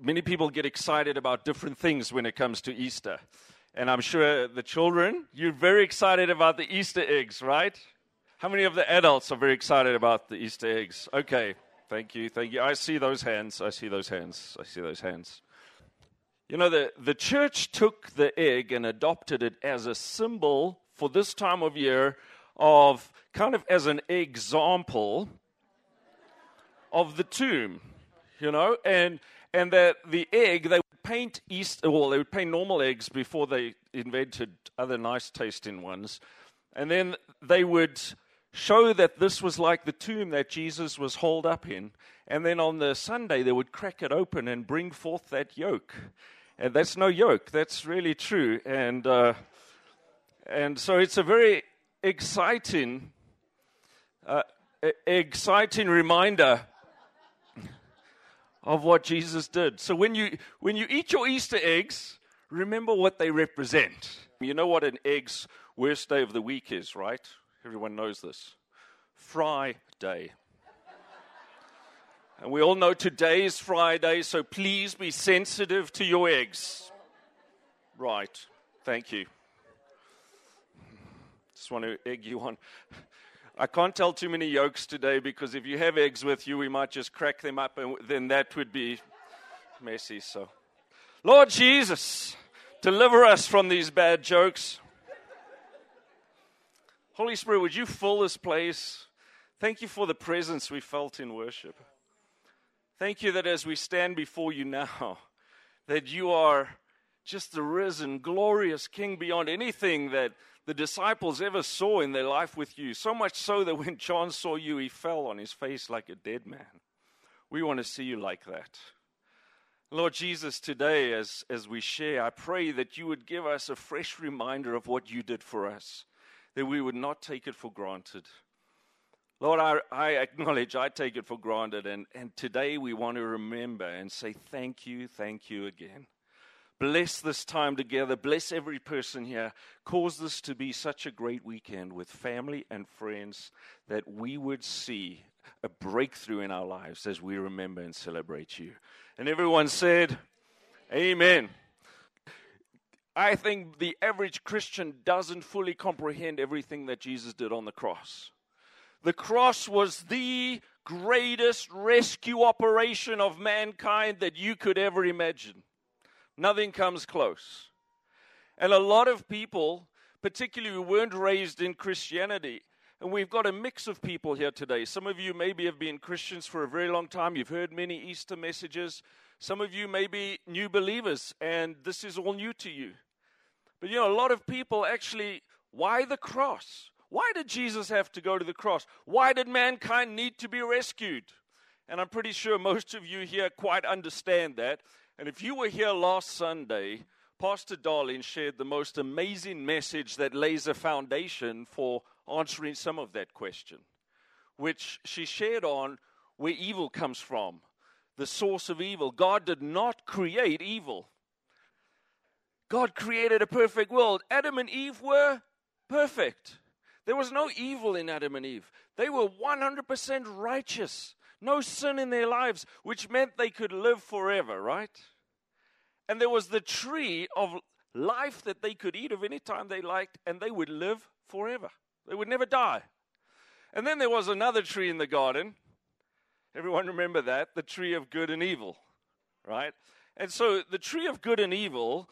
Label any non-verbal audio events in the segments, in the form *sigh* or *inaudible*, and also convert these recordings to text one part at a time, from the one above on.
many people get excited about different things when it comes to Easter. And I'm sure the children, you're very excited about the Easter eggs, right? How many of the adults are very excited about the Easter eggs? Okay, thank you, thank you. I see those hands, I see those hands, I see those hands. You know, the, the church took the egg and adopted it as a symbol for this time of year of kind of as an example of the tomb, you know, and and that the egg they would paint Easter, well, they would paint normal eggs before they invented other nice tasting ones, and then they would show that this was like the tomb that Jesus was holed up in, and then on the Sunday they would crack it open and bring forth that yolk, and that's no yolk, that's really true, and uh, and so it's a very exciting, uh, exciting reminder of what Jesus did. So when you when you eat your Easter eggs, remember what they represent. You know what an egg's worst day of the week is, right? Everyone knows this. Friday. And we all know today is Friday, so please be sensitive to your eggs. Right. Thank you. Just want to egg you on. I can't tell too many yolks today because if you have eggs with you, we might just crack them up and then that would be messy. So, Lord Jesus, deliver us from these bad jokes. Holy Spirit, would you fill this place? Thank you for the presence we felt in worship. Thank you that as we stand before you now, that you are just the risen, glorious King beyond anything that the disciples ever saw in their life with you. So much so that when John saw you, he fell on his face like a dead man. We want to see you like that. Lord Jesus, today as, as we share, I pray that you would give us a fresh reminder of what you did for us, that we would not take it for granted. Lord, I, I acknowledge I take it for granted, and, and today we want to remember and say thank you, thank you again. Bless this time together. Bless every person here. Cause this to be such a great weekend with family and friends that we would see a breakthrough in our lives as we remember and celebrate you. And everyone said, Amen. I think the average Christian doesn't fully comprehend everything that Jesus did on the cross. The cross was the greatest rescue operation of mankind that you could ever imagine. Nothing comes close. And a lot of people, particularly who weren't raised in Christianity, and we've got a mix of people here today. Some of you maybe have been Christians for a very long time. You've heard many Easter messages. Some of you may be new believers, and this is all new to you. But you know, a lot of people actually, why the cross? Why did Jesus have to go to the cross? Why did mankind need to be rescued? And I'm pretty sure most of you here quite understand that. And if you were here last Sunday, Pastor Darling shared the most amazing message that lays a foundation for answering some of that question, which she shared on where evil comes from, the source of evil. God did not create evil. God created a perfect world. Adam and Eve were perfect. There was no evil in Adam and Eve. They were 100% righteous no sin in their lives, which meant they could live forever, right? And there was the tree of life that they could eat of any time they liked, and they would live forever. They would never die. And then there was another tree in the garden. Everyone remember that? The tree of good and evil, right? And so the tree of good and evil,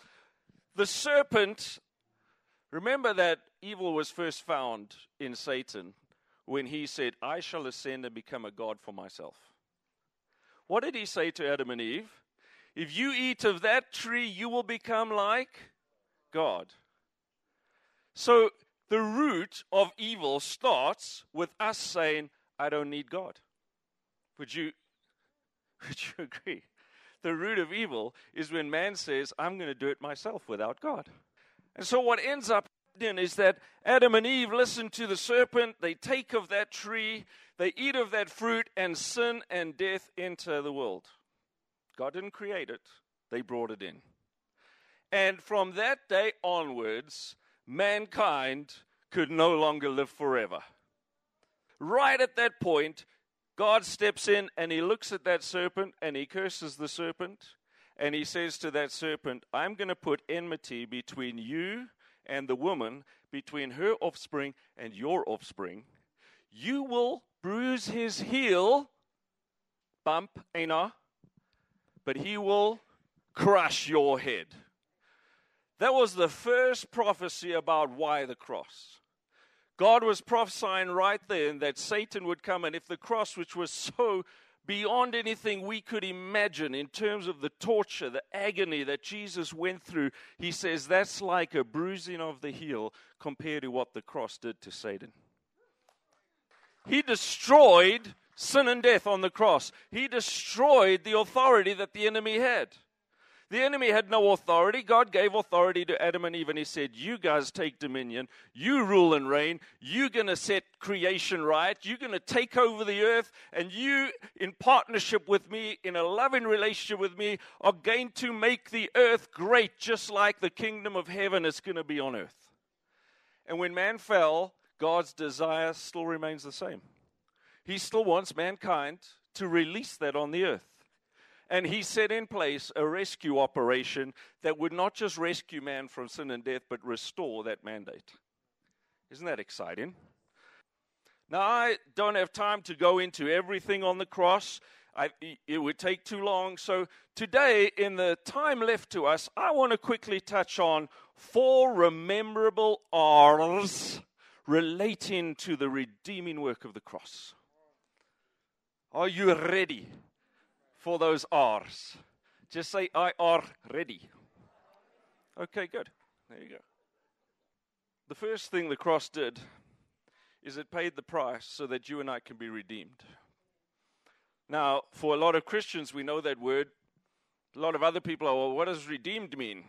the serpent, remember that evil was first found in Satan when he said, I shall ascend and become a God for myself. What did he say to Adam and Eve? If you eat of that tree, you will become like God. So the root of evil starts with us saying, I don't need God. Would you, *laughs* would you agree? The root of evil is when man says, I'm going to do it myself without God. And so what ends up is that Adam and Eve listen to the serpent, they take of that tree, they eat of that fruit, and sin and death enter the world. God didn't create it, they brought it in. And from that day onwards, mankind could no longer live forever. Right at that point, God steps in and he looks at that serpent and he curses the serpent And he says to that serpent, I'm going to put enmity between you and the woman, between her offspring and your offspring. You will bruise his heel, bump, Ena, but he will crush your head. That was the first prophecy about why the cross. God was prophesying right then that Satan would come, and if the cross, which was so beyond anything we could imagine in terms of the torture, the agony that Jesus went through, he says that's like a bruising of the heel compared to what the cross did to Satan. He destroyed sin and death on the cross, he destroyed the authority that the enemy had. The enemy had no authority. God gave authority to Adam and Eve, and He said, You guys take dominion. You rule and reign. You're going to set creation right. You're going to take over the earth. And you, in partnership with me, in a loving relationship with me, are going to make the earth great, just like the kingdom of heaven is going to be on earth. And when man fell, God's desire still remains the same. He still wants mankind to release that on the earth. And he set in place a rescue operation that would not just rescue man from sin and death, but restore that mandate. Isn't that exciting? Now, I don't have time to go into everything on the cross. I, it would take too long. So, today, in the time left to us, I want to quickly touch on four rememberable R's relating to the redeeming work of the cross. Are you ready? For those R's. Just say, I are ready. Okay, good. There you go. The first thing the cross did is it paid the price so that you and I can be redeemed. Now, for a lot of Christians, we know that word. A lot of other people are, well, what does redeemed mean?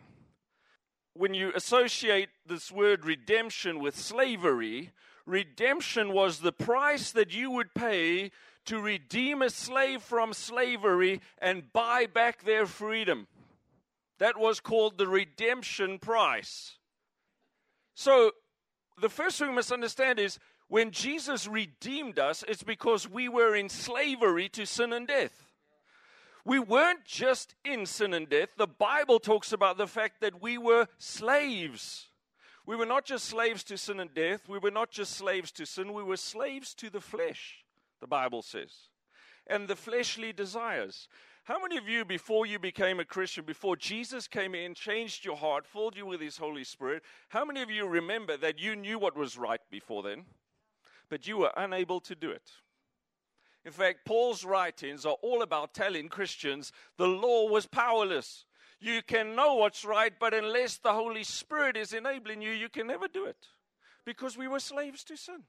When you associate this word redemption with slavery, redemption was the price that you would pay to redeem a slave from slavery and buy back their freedom. That was called the redemption price. So, the first thing we must understand is when Jesus redeemed us, it's because we were in slavery to sin and death. We weren't just in sin and death. The Bible talks about the fact that we were slaves. We were not just slaves to sin and death. We were not just slaves to sin. We were slaves to the flesh the Bible says, and the fleshly desires. How many of you, before you became a Christian, before Jesus came in, changed your heart, filled you with His Holy Spirit, how many of you remember that you knew what was right before then, but you were unable to do it? In fact, Paul's writings are all about telling Christians the law was powerless. You can know what's right, but unless the Holy Spirit is enabling you, you can never do it because we were slaves to sin.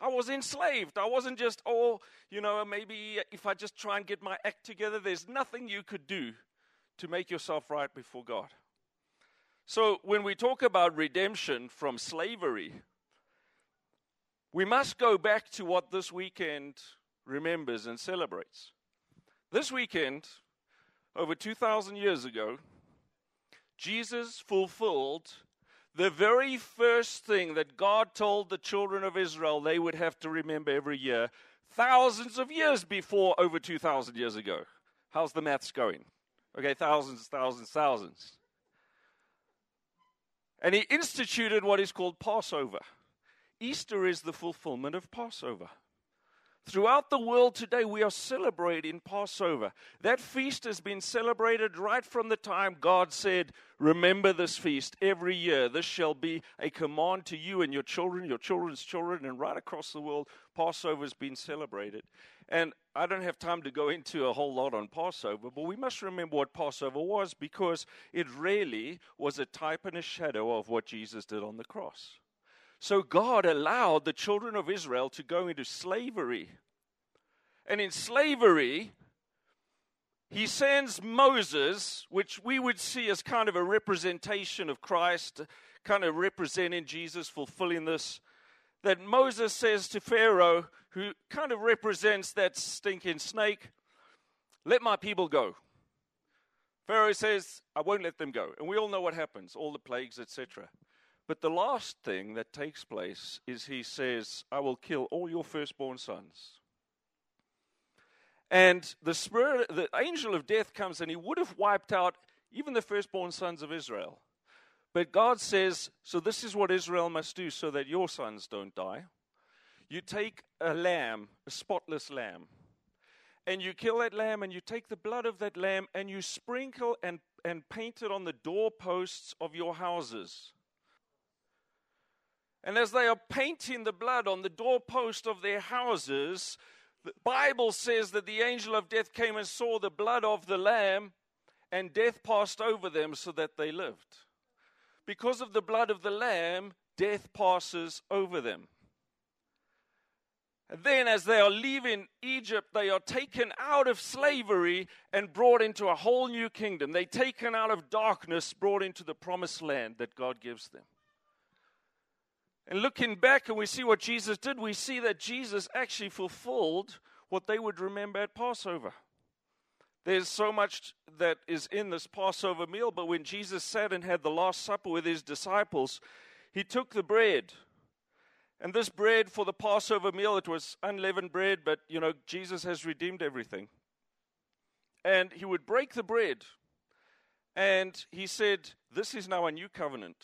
I was enslaved. I wasn't just, oh, you know, maybe if I just try and get my act together, there's nothing you could do to make yourself right before God. So when we talk about redemption from slavery, we must go back to what this weekend remembers and celebrates. This weekend, over 2,000 years ago, Jesus fulfilled the very first thing that God told the children of Israel they would have to remember every year, thousands of years before over 2,000 years ago. How's the maths going? Okay, thousands, thousands, thousands. And he instituted what is called Passover. Easter is the fulfillment of Passover. Throughout the world today, we are celebrating Passover. That feast has been celebrated right from the time God said, Remember this feast every year. This shall be a command to you and your children, your children's children, and right across the world, Passover has been celebrated. And I don't have time to go into a whole lot on Passover, but we must remember what Passover was because it really was a type and a shadow of what Jesus did on the cross. So God allowed the children of Israel to go into slavery. And in slavery, he sends Moses, which we would see as kind of a representation of Christ, kind of representing Jesus fulfilling this. That Moses says to Pharaoh, who kind of represents that stinking snake, let my people go. Pharaoh says, I won't let them go. And we all know what happens, all the plagues, etc. But the last thing that takes place is he says, I will kill all your firstborn sons. And the spirit, the angel of death comes and he would have wiped out even the firstborn sons of Israel. But God says, So this is what Israel must do so that your sons don't die. You take a lamb, a spotless lamb, and you kill that lamb, and you take the blood of that lamb, and you sprinkle and, and paint it on the doorposts of your houses. And as they are painting the blood on the doorpost of their houses, the Bible says that the angel of death came and saw the blood of the lamb, and death passed over them so that they lived. Because of the blood of the lamb, death passes over them. And then, as they are leaving Egypt, they are taken out of slavery and brought into a whole new kingdom. They're taken out of darkness, brought into the promised land that God gives them. And looking back and we see what Jesus did, we see that Jesus actually fulfilled what they would remember at Passover. There's so much that is in this Passover meal, but when Jesus sat and had the Last Supper with his disciples, he took the bread. And this bread for the Passover meal, it was unleavened bread, but you know, Jesus has redeemed everything. And he would break the bread. And he said, This is now a new covenant.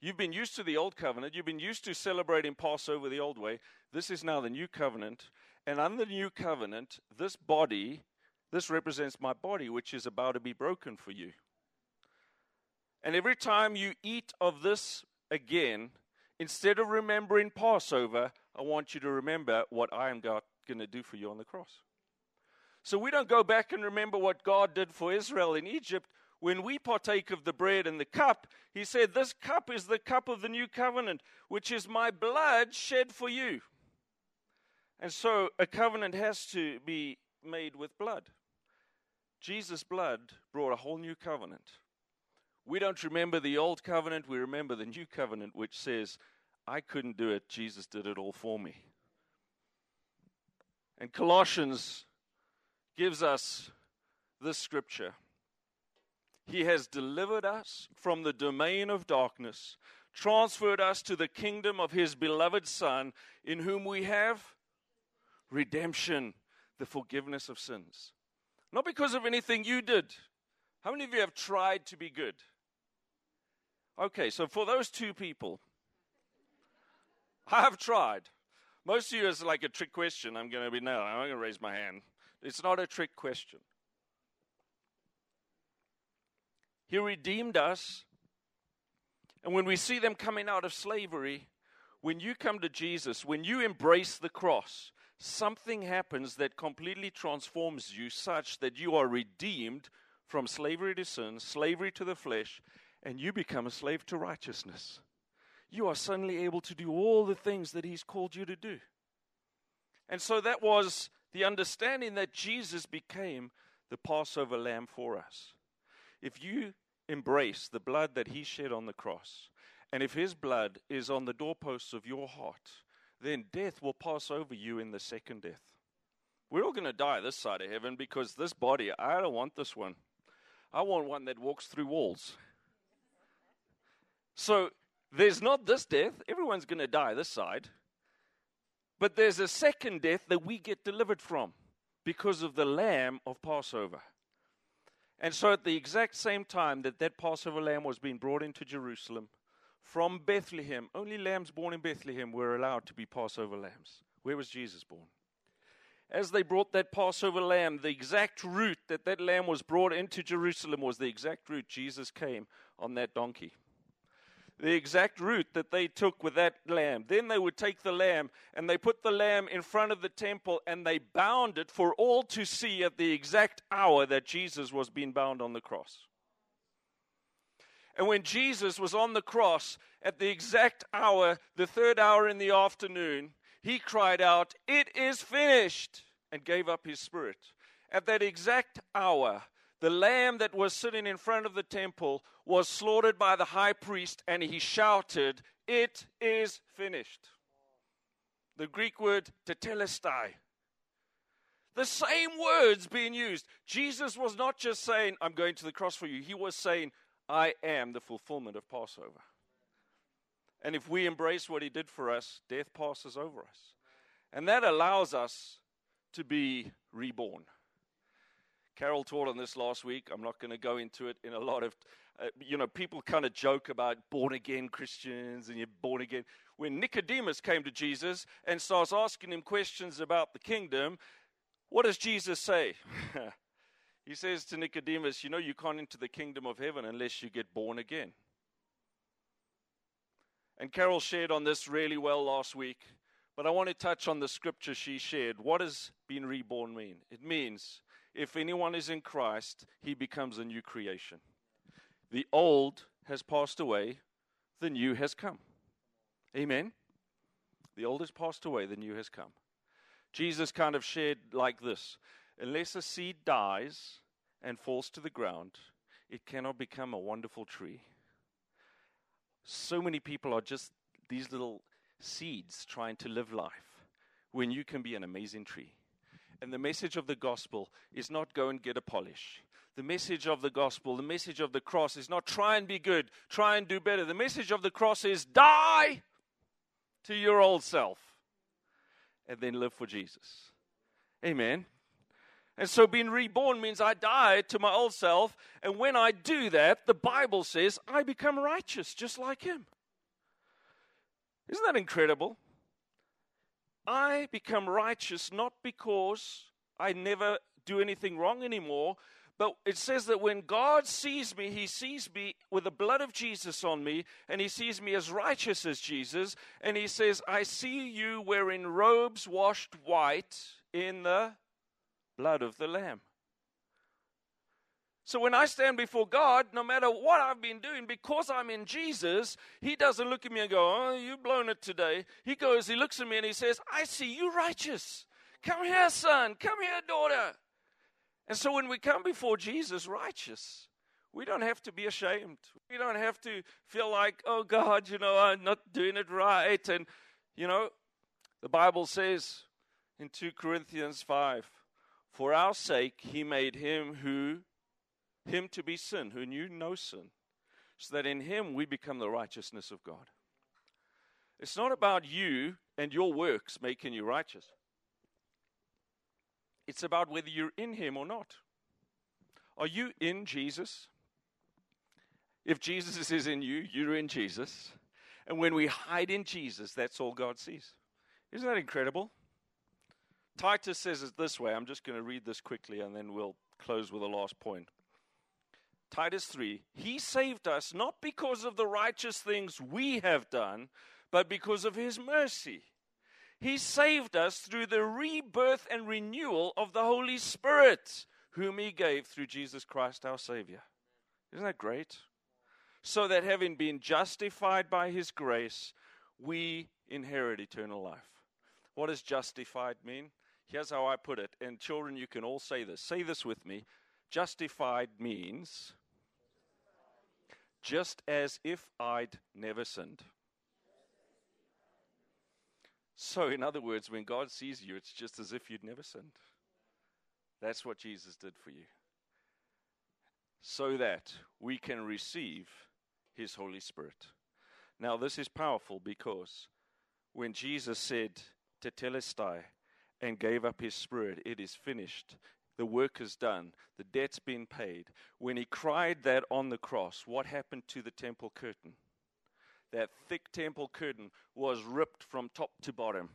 You've been used to the old covenant. You've been used to celebrating Passover the old way. This is now the new covenant. And under the new covenant, this body, this represents my body, which is about to be broken for you. And every time you eat of this again, instead of remembering Passover, I want you to remember what I am going to do for you on the cross. So we don't go back and remember what God did for Israel in Egypt when we partake of the bread and the cup, he said, This cup is the cup of the new covenant, which is my blood shed for you. And so a covenant has to be made with blood. Jesus' blood brought a whole new covenant. We don't remember the old covenant, we remember the new covenant, which says, I couldn't do it, Jesus did it all for me. And Colossians gives us this scripture. He has delivered us from the domain of darkness, transferred us to the kingdom of His beloved Son, in whom we have redemption, the forgiveness of sins. Not because of anything you did. How many of you have tried to be good? Okay, so for those two people, *laughs* I have tried. Most of you is like a trick question. I'm going to be no, I'm going to raise my hand. It's not a trick question. He redeemed us. And when we see them coming out of slavery, when you come to Jesus, when you embrace the cross, something happens that completely transforms you such that you are redeemed from slavery to sin, slavery to the flesh, and you become a slave to righteousness. You are suddenly able to do all the things that He's called you to do. And so that was the understanding that Jesus became the Passover lamb for us. If you embrace the blood that he shed on the cross, and if his blood is on the doorposts of your heart, then death will pass over you in the second death. We're all going to die this side of heaven because this body, I don't want this one. I want one that walks through walls. So there's not this death. Everyone's going to die this side. But there's a second death that we get delivered from because of the lamb of Passover. And so, at the exact same time that that Passover lamb was being brought into Jerusalem from Bethlehem, only lambs born in Bethlehem were allowed to be Passover lambs. Where was Jesus born? As they brought that Passover lamb, the exact route that that lamb was brought into Jerusalem was the exact route Jesus came on that donkey the exact route that they took with that lamb. Then they would take the lamb and they put the lamb in front of the temple and they bound it for all to see at the exact hour that Jesus was being bound on the cross. And when Jesus was on the cross at the exact hour, the third hour in the afternoon, he cried out, It is finished, and gave up his spirit. At that exact hour, the lamb that was sitting in front of the temple was slaughtered by the high priest, and he shouted, It is finished. The Greek word tetelestai. The same words being used. Jesus was not just saying, I'm going to the cross for you. He was saying, I am the fulfillment of Passover. And if we embrace what he did for us, death passes over us. And that allows us to be reborn? Carol taught on this last week. I'm not going to go into it in a lot of, uh, you know, people kind of joke about born again Christians and you're born again. When Nicodemus came to Jesus and starts asking him questions about the kingdom, what does Jesus say? *laughs* he says to Nicodemus, You know, you can't enter the kingdom of heaven unless you get born again. And Carol shared on this really well last week, but I want to touch on the scripture she shared. What does being reborn mean? It means if anyone is in Christ, he becomes a new creation. The old has passed away, the new has come. Amen. The old has passed away, the new has come. Jesus kind of shared like this Unless a seed dies and falls to the ground, it cannot become a wonderful tree. So many people are just these little seeds trying to live life when you can be an amazing tree. And the message of the gospel is not go and get a polish. The message of the gospel, the message of the cross is not try and be good, try and do better. The message of the cross is die to your old self and then live for Jesus. Amen. And so being reborn means I die to my old self. And when I do that, the Bible says I become righteous just like him. Isn't that incredible? I become righteous not because I never do anything wrong anymore, but it says that when God sees me, He sees me with the blood of Jesus on me, and He sees me as righteous as Jesus. And He says, I see you wearing robes washed white in the blood of the Lamb. So when I stand before God, no matter what I've been doing, because I'm in Jesus, He doesn't look at me and go, Oh, you've blown it today. He goes, He looks at me and He says, I see you righteous. Come here, son. Come here, daughter. And so when we come before Jesus righteous, we don't have to be ashamed. We don't have to feel like, oh God, you know, I'm not doing it right. And, you know, the Bible says in 2 Corinthians 5 For our sake, he made him who, him to be sin, who knew no sin, so that in him we become the righteousness of God. It's not about you and your works making you righteous. It's about whether you're in Him or not. Are you in Jesus? If Jesus *laughs* is in you, you're in Jesus. And when we hide in Jesus, that's all God sees. Isn't that incredible? Titus says it this way. I'm just going to read this quickly and then we'll close with the last point. Titus 3 He saved us not because of the righteous things we have done, but because of His mercy. He saved us through the rebirth and renewal of the Holy Spirit, whom He gave through Jesus Christ our Savior. Isn't that great? So that having been justified by His grace, we inherit eternal life. What does justified mean? Here's how I put it. And children, you can all say this. Say this with me. Justified means just as if I'd never sinned. So, in other words, when God sees you, it's just as if you'd never sinned. That's what Jesus did for you. So that we can receive His Holy Spirit. Now, this is powerful because when Jesus said to tetelestai and gave up His Spirit, it is finished. The work is done. The debt's been paid. When He cried that on the cross, what happened to the temple curtain? that thick temple curtain was ripped from top to bottom,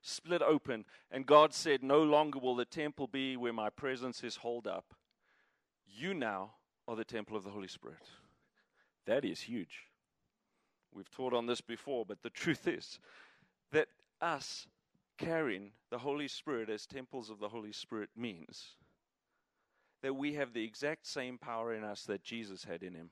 split open, and God said, No longer will the temple be where my presence is holed up. You now are the temple of the Holy Spirit. That is huge. We've taught on this before, but the truth is that us carrying the Holy Spirit as temples of the Holy Spirit means that we have the exact same power in us that Jesus had in him.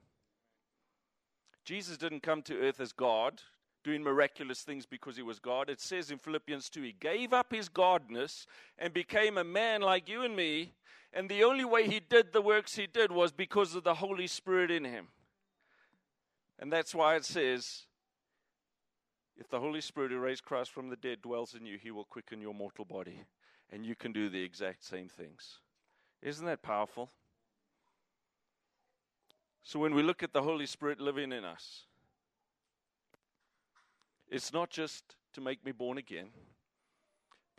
Jesus didn't come to earth as God, doing miraculous things because he was God. It says in Philippians 2 he gave up his godness and became a man like you and me. And the only way he did the works he did was because of the Holy Spirit in him. And that's why it says, if the Holy Spirit who raised Christ from the dead dwells in you, he will quicken your mortal body. And you can do the exact same things. Isn't that powerful? So when we look at the Holy Spirit living in us, it's not just to make me born again,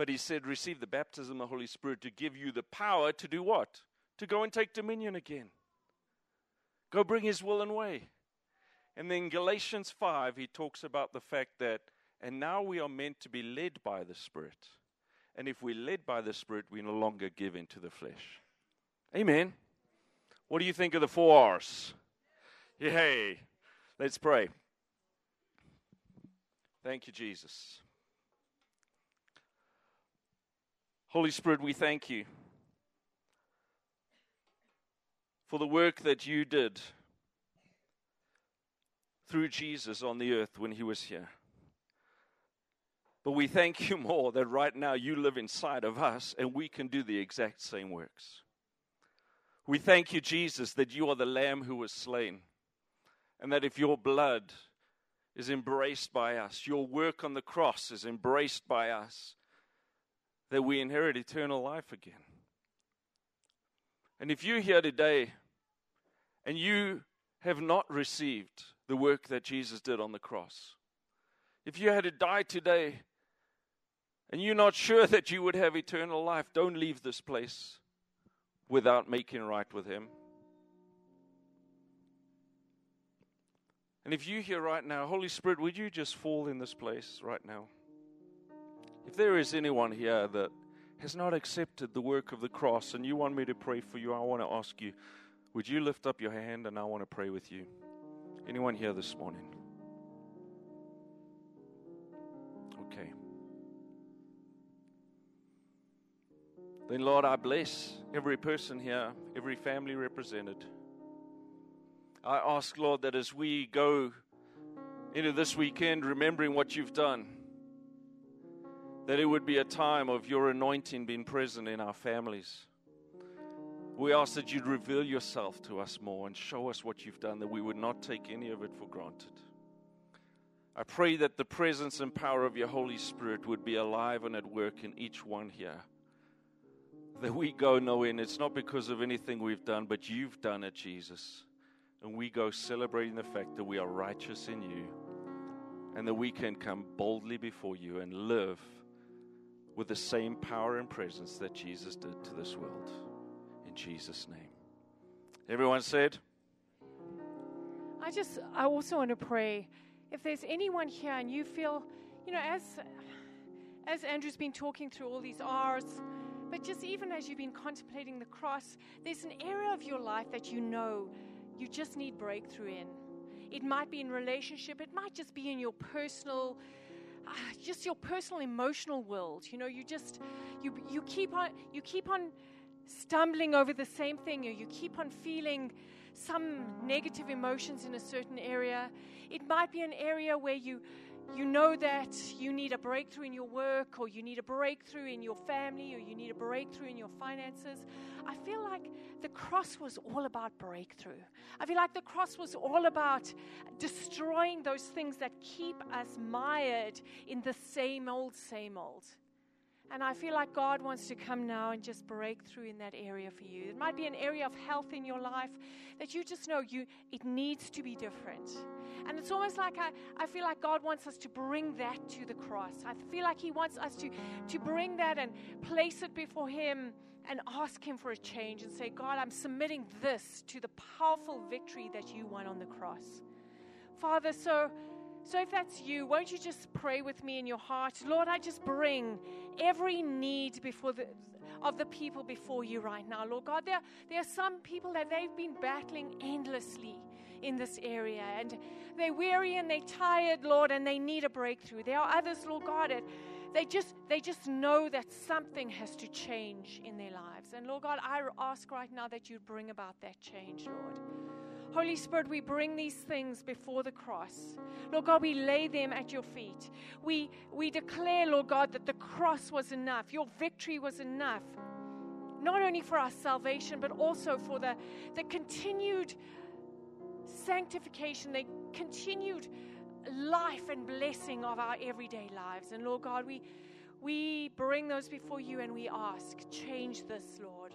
But he said, receive the baptism of the Holy Spirit to give you the power to do what? To go and take dominion again. Go bring his will and way. And then Galatians 5, he talks about the fact that, and now we are meant to be led by the Spirit. And if we're led by the Spirit, we no longer give into the flesh. Amen. What do you think of the four R's? Yay. Let's pray. Thank you, Jesus. Holy Spirit, we thank you for the work that you did through Jesus on the earth when he was here. But we thank you *laughs* more that right now you live inside of us and we can do the exact same works. We thank you, Jesus, that you are the Lamb who was slain, and that if your blood is embraced by us, your work on the cross is embraced by us, that we inherit eternal life again. And if you're here today and you have not received the work that Jesus did on the cross, if you had to die today and you're not sure that you would have eternal life, don't leave this place without making right with Him. And if you're here right now, Holy Spirit, would you just fall in this place right now? If there is anyone here that has not accepted the work of the cross and you want me to pray for you, I want to ask you, would you lift up your hand and I want to pray with you? Anyone here this morning? Then, Lord, I bless every person here, every family represented. I ask, Lord, that as we go into this weekend remembering what you've done, that it would be a time of your anointing being present in our families. We ask that you'd reveal yourself to us more and show us what you've done, that we would not take any of it for granted. I pray that the presence and power of your Holy Spirit would be alive and at work in each one here. That we go knowing it's not because of anything we've done, but you've done it, Jesus. And we go celebrating the fact that we are righteous in you and that we can come boldly before you and live with the same power and presence that Jesus did to this world. In Jesus' name. Everyone said, I just, I also want to pray. If there's anyone here and you feel, you know, as as Andrew's been talking through all these R's, but just even as you've been contemplating the cross, there's an area of your life that you know you just need breakthrough in. It might be in relationship, it might just be in your personal uh, just your personal emotional world. You know, you just you you keep on you keep on stumbling over the same thing or you keep on feeling some negative emotions in a certain area. It might be an area where you you know that you need a breakthrough in your work, or you need a breakthrough in your family, or you need a breakthrough in your finances. I feel like the cross was all about breakthrough. I feel like the cross was all about destroying those things that keep us mired in the same old, same old. And I feel like God wants to come now and just break through in that area for you. It might be an area of health in your life that you just know you it needs to be different. And it's almost like I, I feel like God wants us to bring that to the cross. I feel like He wants us to, to bring that and place it before Him and ask Him for a change and say, God, I'm submitting this to the powerful victory that you won on the cross. Father, so so if that's you, won't you just pray with me in your heart? Lord, I just bring every need before the of the people before you right now. Lord God, there, there are some people that they've been battling endlessly in this area and they're weary and they're tired, Lord, and they need a breakthrough. There are others, Lord God, that they just they just know that something has to change in their lives. And Lord God, I ask right now that you bring about that change, Lord. Holy Spirit, we bring these things before the cross. Lord God, we lay them at your feet. We, we declare, Lord God, that the cross was enough. Your victory was enough. Not only for our salvation, but also for the, the continued sanctification, the continued life and blessing of our everyday lives. And Lord God, we, we bring those before you and we ask, change this, Lord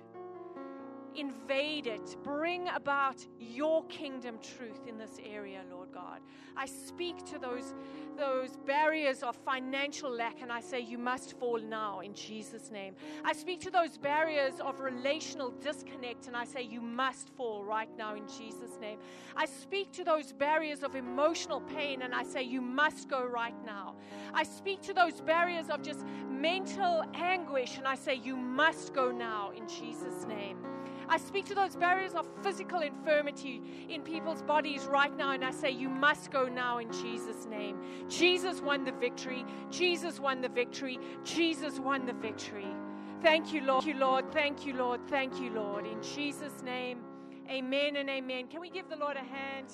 invade it. Bring about your kingdom truth in this area, Lord God. I speak to those, those barriers of financial lack and I say, You must fall now in Jesus' name. I speak to those barriers of relational disconnect and I say, You must fall right now in Jesus' name. I speak to those barriers of emotional pain and I say, You must go right now. I speak to those barriers of just mental anguish and I say, You must go now in Jesus' name. I speak to those barriers of physical infirmity in people's bodies right now, and I say, You must go now in Jesus' name. Jesus won the victory. Jesus won the victory. Jesus won the victory. Thank you, Lord. Thank you, Lord. Thank you, Lord. Thank you, Lord. In Jesus' name, amen and amen. Can we give the Lord a hand?